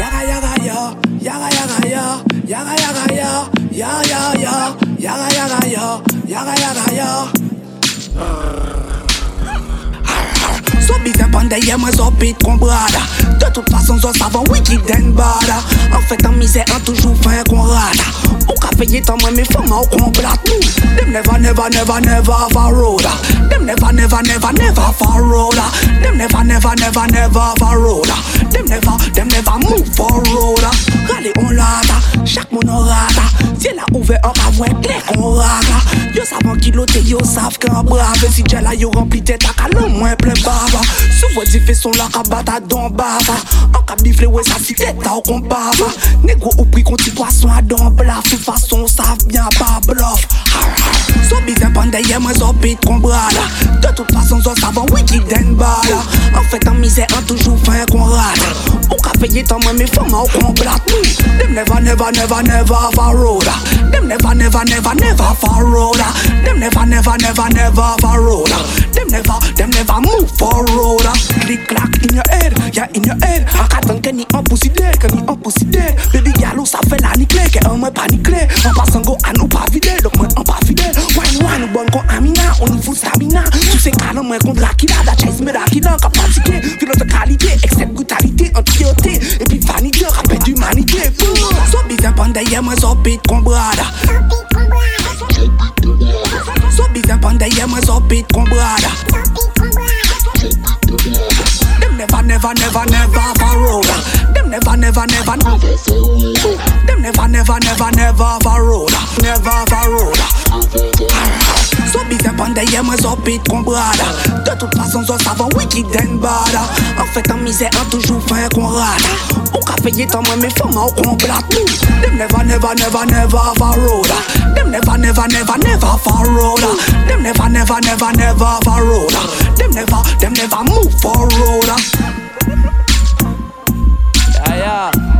Yaga yaga yo, yaga yaga yo, yaga yaga yo, yo yo yo, yaga yaga yo, yaga yaga yo. So bizan pandeye mwen zo pit kon brada De tout fason zo savan wiki den bada An fèt an mizè an toujou fè kon rada Ou ka peye tan mwen mi fèman ou Them never, never, never, never have a road. Them never, never, never, never have a road. Them never, never, never, never have a road. Them never, them never move for road. Rally on lata, chaque moun on rata. Dieu l'a ouvert un avoué clair on rata. Yo savent qui l'autre, yo savent qu'un brave. Si Dieu l'a yo rempli tête à calon, moins plein baba. Souvent dis fait son lac à bata dans bava. En cap bifle, ouais, ça si tête à qu'on bava. Négro ou prix, qu'on poisson à dans blaf. De toute façon, savent bien pas bluff. Pandeye mwen zo pit kon brada De tout fason zo savan wiki den bada An fèt an mizè an toujou fè kon rata Ou ka peye tan mwen mi fèman ou kon blat Dem never never never never faroda Dem never never never never faroda Dem never never never never faroda Dem never, dem never move forward Click clack in your head, yeah in your head. Akatan ke ni an dead, ke ni an dead Baby gal ou sa fe la ni kle, ke an mwen pa ni kle An pasan go an bon kon Amina, on full stamina Sou se kanan mwen kon Dracula, da chase me Dracula Ka pratike, filo de kalite, except brutalite Antiote, epi vanite, rappel d'humanité So bizan pandeye mwen zo pit kon brada So bizan pandeye mwen zo pit kon brada Dem never never never never faroda Dem never never never Dem never never never never faroda Never faroda So pandeye mwen zo pit kon brada. De tout fason zo savan wiki den bada. An fèt an mizè an toujou fè kon rata Ou ka peye tan mwen mi fèman ou kon blat nou Dem never never never never faroda Dem never never never never faroda Dem never never never never faroda Dem never, dem never move forward. Yeah, yeah.